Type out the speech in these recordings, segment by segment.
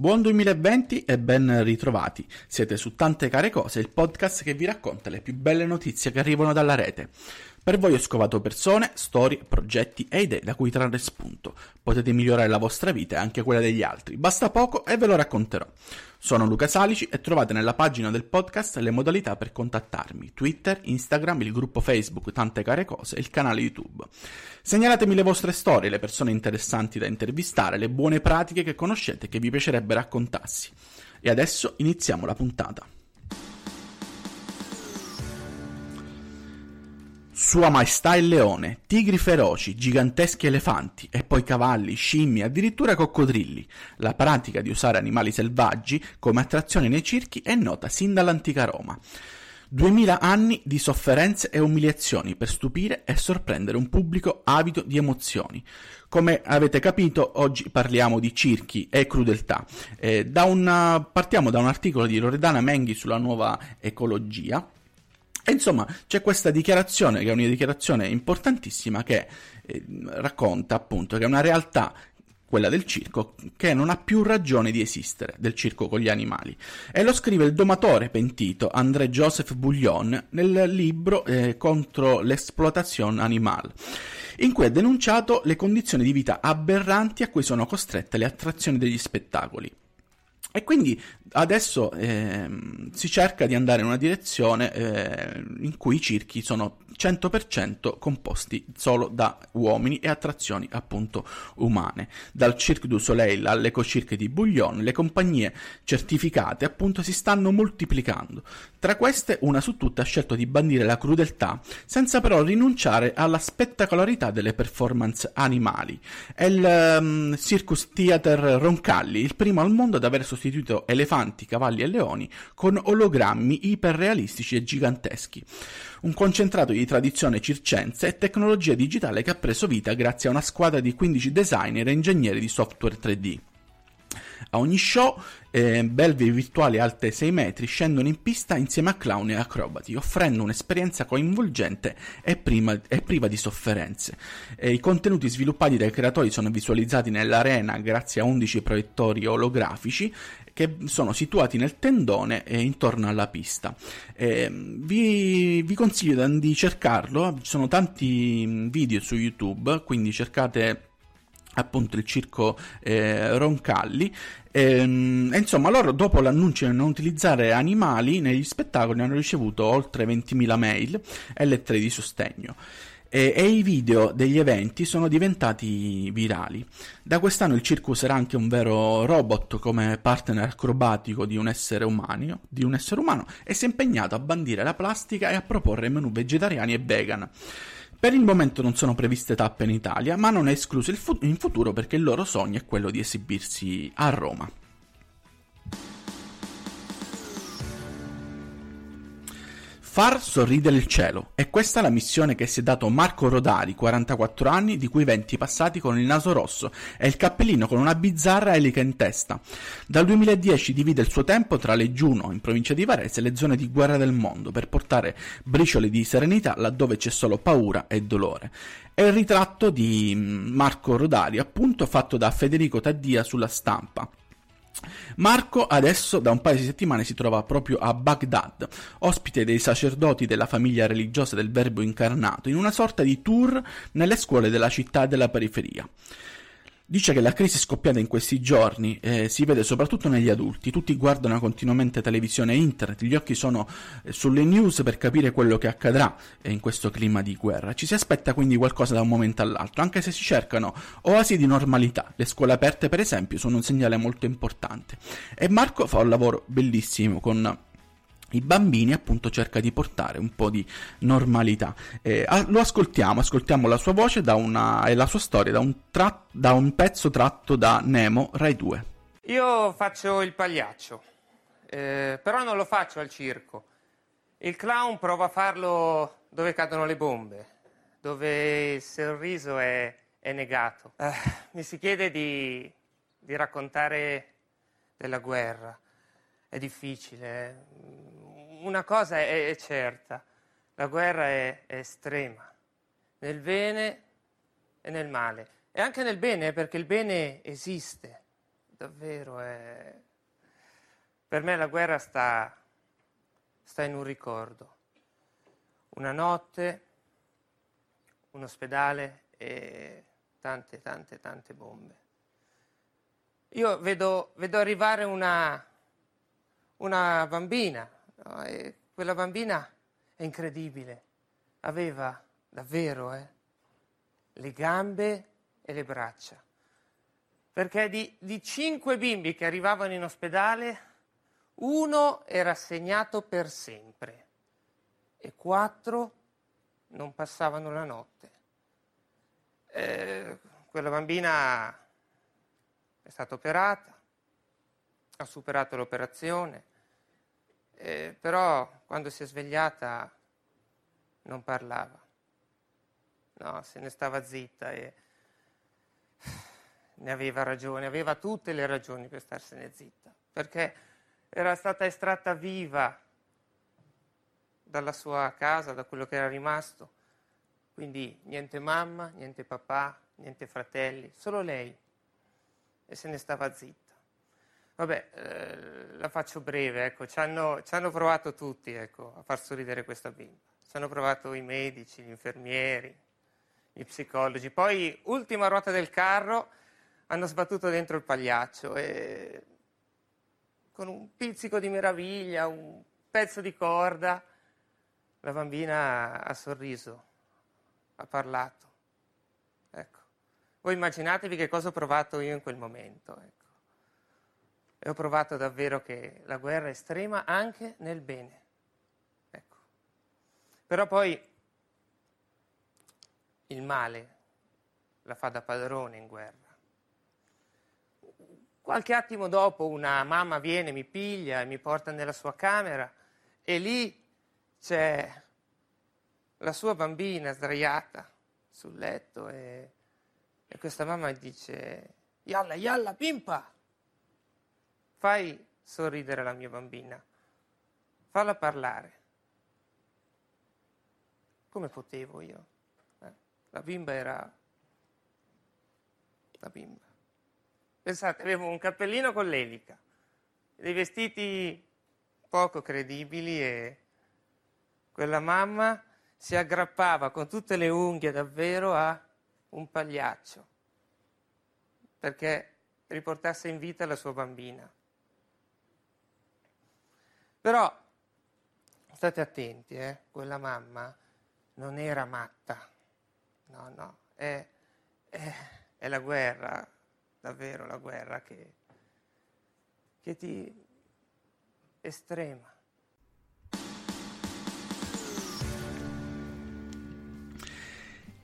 Buon 2020 e ben ritrovati. Siete su Tante Care Cose, il podcast che vi racconta le più belle notizie che arrivano dalla rete. Per voi ho scovato persone, storie, progetti e idee da cui trarre spunto. Potete migliorare la vostra vita e anche quella degli altri. Basta poco e ve lo racconterò. Sono Luca Salici e trovate nella pagina del podcast le modalità per contattarmi: Twitter, Instagram, il gruppo Facebook Tante Care Cose e il canale YouTube. Segnalatemi le vostre storie, le persone interessanti da intervistare, le buone pratiche che conoscete e che vi piacerebbe raccontarsi. E adesso iniziamo la puntata. Sua Maestà il leone, tigri feroci, giganteschi elefanti e poi cavalli, scimmie, addirittura coccodrilli. La pratica di usare animali selvaggi come attrazione nei circhi è nota sin dall'antica Roma. Duemila anni di sofferenze e umiliazioni per stupire e sorprendere un pubblico avido di emozioni. Come avete capito, oggi parliamo di circhi e crudeltà. Eh, da una, partiamo da un articolo di Loredana Menghi sulla nuova ecologia e insomma, c'è questa dichiarazione, che è una dichiarazione importantissima, che eh, racconta appunto che è una realtà quella del circo, che non ha più ragione di esistere, del circo con gli animali. E lo scrive il domatore pentito André Joseph Bouillon nel libro eh, Contro l'exploitazione animale, in cui ha denunciato le condizioni di vita aberranti a cui sono costrette le attrazioni degli spettacoli. E quindi adesso eh, si cerca di andare in una direzione eh, in cui i circhi sono 100% composti solo da uomini e attrazioni appunto umane. Dal Cirque du Soleil all'Ecocirque di Bouillon, le compagnie certificate appunto si stanno moltiplicando. Tra queste, una su tutte ha scelto di bandire la crudeltà, senza però rinunciare alla spettacolarità delle performance animali. È il um, Circus Theater Roncalli, il primo al mondo ad aver sostituito elefanti, cavalli e leoni con ologrammi iperrealistici e giganteschi un concentrato di tradizione circense e tecnologia digitale che ha preso vita grazie a una squadra di 15 designer e ingegneri di software 3D. A ogni show, eh, belve virtuali alte 6 metri scendono in pista insieme a clown e acrobati, offrendo un'esperienza coinvolgente e, prima, e priva di sofferenze. E I contenuti sviluppati dai creatori sono visualizzati nell'arena grazie a 11 proiettori olografici che sono situati nel tendone e intorno alla pista. Eh, vi, vi, consiglio di cercarlo, ci sono tanti video su YouTube, quindi cercate appunto il circo eh, Roncalli ehm, insomma loro dopo l'annuncio di non utilizzare animali negli spettacoli hanno ricevuto oltre 20.000 mail e lettere di sostegno e, e, i video degli eventi sono diventati virali. Da quest'anno il circo userà anche un vero robot come partner acrobatico di un essere umano, di un essere umano e si è impegnato a bandire la plastica e a proporre menù vegetariani e vegan. Per il momento non sono previste tappe in Italia, ma non è escluso in futuro perché il loro sogno è quello di esibirsi a Roma. Far sorridere il cielo. È questa la missione che si è dato Marco Rodari, 44 anni, di cui 20 passati con il naso rosso e il cappellino con una bizzarra elica in testa. Dal 2010 divide il suo tempo tra Leggiuno, in provincia di Varese, e le zone di guerra del mondo, per portare briciole di serenità laddove c'è solo paura e dolore. È il ritratto di Marco Rodari, appunto fatto da Federico Taddia sulla stampa. Marco adesso da un paio di settimane si trova proprio a Baghdad, ospite dei sacerdoti della famiglia religiosa del Verbo incarnato, in una sorta di tour nelle scuole della città e della periferia. Dice che la crisi scoppiata in questi giorni eh, si vede soprattutto negli adulti, tutti guardano continuamente televisione e internet, gli occhi sono eh, sulle news per capire quello che accadrà eh, in questo clima di guerra. Ci si aspetta quindi qualcosa da un momento all'altro, anche se si cercano oasi di normalità. Le scuole aperte, per esempio, sono un segnale molto importante. E Marco fa un lavoro bellissimo con i bambini appunto cerca di portare un po' di normalità. Eh, lo ascoltiamo, ascoltiamo la sua voce una, e la sua storia da un, tra, da un, pezzo tratto da Nemo Rai 2. Io faccio il pagliaccio, eh, però non lo faccio al circo. Il clown prova a farlo dove cadono le bombe, dove il sorriso è, è negato. Eh, mi si chiede di, di raccontare della guerra. È difficile, una cosa è, è certa, la guerra è, è estrema, nel bene e nel male. E anche nel bene, perché il bene esiste, davvero è... Per me la guerra sta, sta in un ricordo. Una notte, un ospedale e tante, tante, tante bombe. Io vedo, vedo arrivare una, una bambina, no? quella bambina è incredibile, aveva davvero eh, le gambe e le braccia, perché di, di cinque bimbi che arrivavano in ospedale, uno era segnato per sempre e quattro non passavano la notte. Eh, quella bambina è stata operata, ha superato l'operazione, eh, però quando si è svegliata non parlava. No, se ne stava zitta e ne aveva ragione, aveva tutte le ragioni per starsene zitta, perché era stata estratta viva dalla sua casa, da quello che era rimasto. Quindi niente mamma, niente papà, niente fratelli, solo lei e se ne stava zitta. Vabbè, eh, la faccio breve, ecco, ci hanno, ci hanno provato tutti ecco, a far sorridere questa bimba. Ci hanno provato i medici, gli infermieri, gli psicologi. Poi, ultima ruota del carro, hanno sbattuto dentro il pagliaccio e con un pizzico di meraviglia, un pezzo di corda, la bambina ha sorriso, ha parlato. Voi immaginatevi che cosa ho provato io in quel momento. Ecco. E ho provato davvero che la guerra è estrema anche nel bene. Ecco. Però poi il male la fa da padrone in guerra. Qualche attimo dopo una mamma viene, mi piglia e mi porta nella sua camera e lì c'è la sua bambina sdraiata sul letto e e questa mamma dice, Yalla, yalla, pimpa! Fai sorridere la mia bambina, falla parlare. Come potevo io? Eh? La bimba era la bimba. Pensate, avevo un cappellino con l'elica, dei vestiti poco credibili e quella mamma si aggrappava con tutte le unghie davvero a un pagliaccio perché riportasse in vita la sua bambina. Però state attenti, eh? quella mamma non era matta, no, no, è, è, è la guerra, davvero la guerra che, che ti estrema.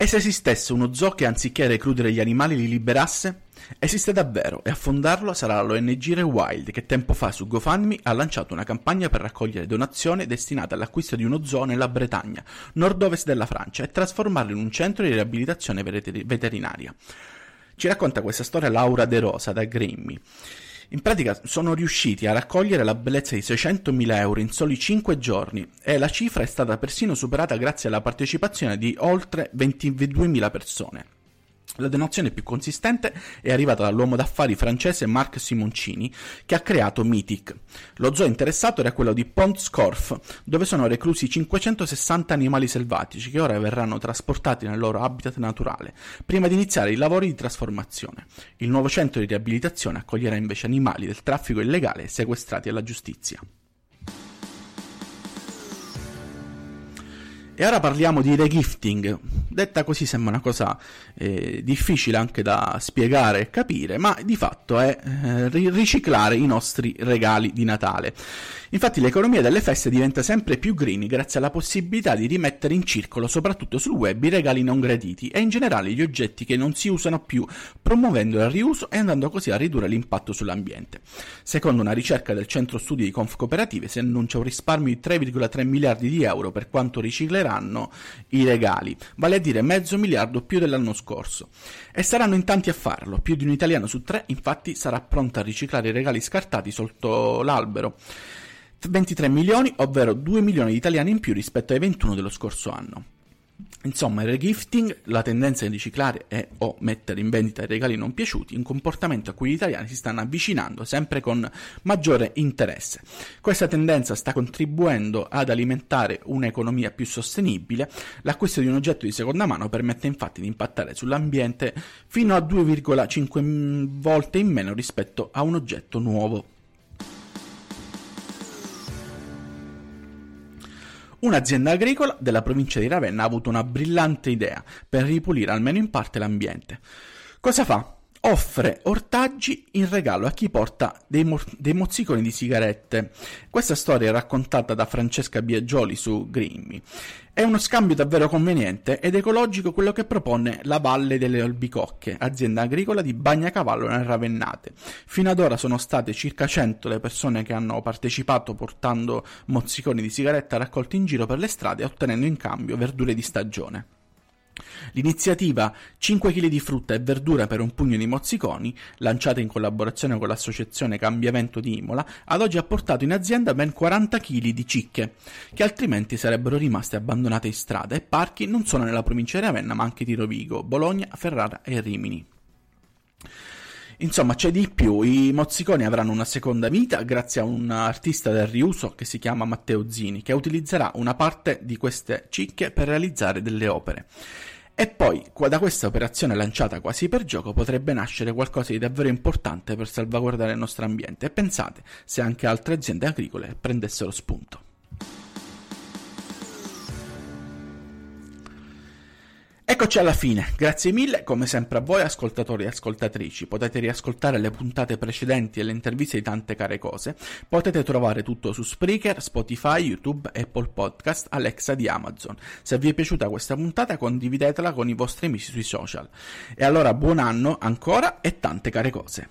E se esistesse uno zoo che anziché recludere gli animali li liberasse? Esiste davvero e a fondarlo sarà l'ONG Rewild che tempo fa su GoFundMe ha lanciato una campagna per raccogliere donazioni destinate all'acquisto di uno zoo nella Bretagna, nord-ovest della Francia, e trasformarlo in un centro di riabilitazione veterinaria. Ci racconta questa storia Laura De Rosa da Grimmy. In pratica sono riusciti a raccogliere la bellezza di 600.000 euro in soli 5 giorni e la cifra è stata persino superata grazie alla partecipazione di oltre 22.000 persone. La donazione più consistente è arrivata dall'uomo d'affari francese Marc Simoncini, che ha creato Mythic. Lo zoo interessato era quello di Pont-Scorff, dove sono reclusi 560 animali selvatici che ora verranno trasportati nel loro habitat naturale, prima di iniziare i lavori di trasformazione. Il nuovo centro di riabilitazione accoglierà invece animali del traffico illegale sequestrati alla giustizia. E ora parliamo di regifting. Detta così sembra una cosa eh, difficile anche da spiegare e capire, ma di fatto è eh, riciclare i nostri regali di Natale. Infatti l'economia delle feste diventa sempre più green grazie alla possibilità di rimettere in circolo, soprattutto sul web, i regali non graditi e in generale gli oggetti che non si usano più, promuovendo il riuso e andando così a ridurre l'impatto sull'ambiente. Secondo una ricerca del centro studi di Conf Cooperative si annuncia un risparmio di 3,3 miliardi di euro per quanto ricicleranno i regali, vale a dire mezzo miliardo più dell'anno scorso. E saranno in tanti a farlo, più di un italiano su tre infatti sarà pronto a riciclare i regali scartati sotto l'albero. 23 milioni, ovvero 2 milioni di italiani in più rispetto ai 21 dello scorso anno. Insomma, il regifting, la tendenza di riciclare e o mettere in vendita i regali non piaciuti, un comportamento a cui gli italiani si stanno avvicinando sempre con maggiore interesse. Questa tendenza sta contribuendo ad alimentare un'economia più sostenibile. L'acquisto di un oggetto di seconda mano permette infatti di impattare sull'ambiente fino a 2,5 volte in meno rispetto a un oggetto nuovo. Un'azienda agricola della provincia di Ravenna ha avuto una brillante idea per ripulire almeno in parte l'ambiente. Cosa fa? Offre ortaggi in regalo a chi porta dei, mo- dei, mozziconi di sigarette. Questa storia è raccontata da Francesca Biagioli su Grimmi. È uno scambio davvero conveniente ed ecologico quello che propone la Valle delle Albicocche, azienda agricola di Bagnacavallo nel Ravennate. Fino ad ora sono state circa 100 le persone che hanno partecipato portando mozziconi di sigaretta raccolti in giro per le strade ottenendo in cambio verdure di stagione. L'iniziativa 5 kg di frutta e verdura per un pugno di mozziconi, lanciata in collaborazione con l'associazione Cambiamento di Imola, ad oggi ha portato in azienda ben 40 kg di cicche, che altrimenti sarebbero rimaste abbandonate in strada e parchi non solo nella provincia di Ravenna ma anche di Rovigo, Bologna, Ferrara e Rimini. Insomma, c'è di più. I mozziconi avranno una seconda vita grazie a un artista del riuso che si chiama Matteo Zini, che utilizzerà una parte di queste cicche per realizzare delle opere. E poi, da questa operazione lanciata quasi per gioco, potrebbe nascere qualcosa di davvero importante per salvaguardare il nostro ambiente. E pensate se anche altre aziende agricole prendessero spunto. Eccoci alla fine, grazie mille come sempre a voi ascoltatori e ascoltatrici, potete riascoltare le puntate precedenti e le interviste di tante care cose, potete trovare tutto su Spreaker, Spotify, YouTube, Apple Podcast, Alexa di Amazon. Se vi è piaciuta questa puntata condividetela con i vostri amici sui social. E allora buon anno ancora e tante care cose.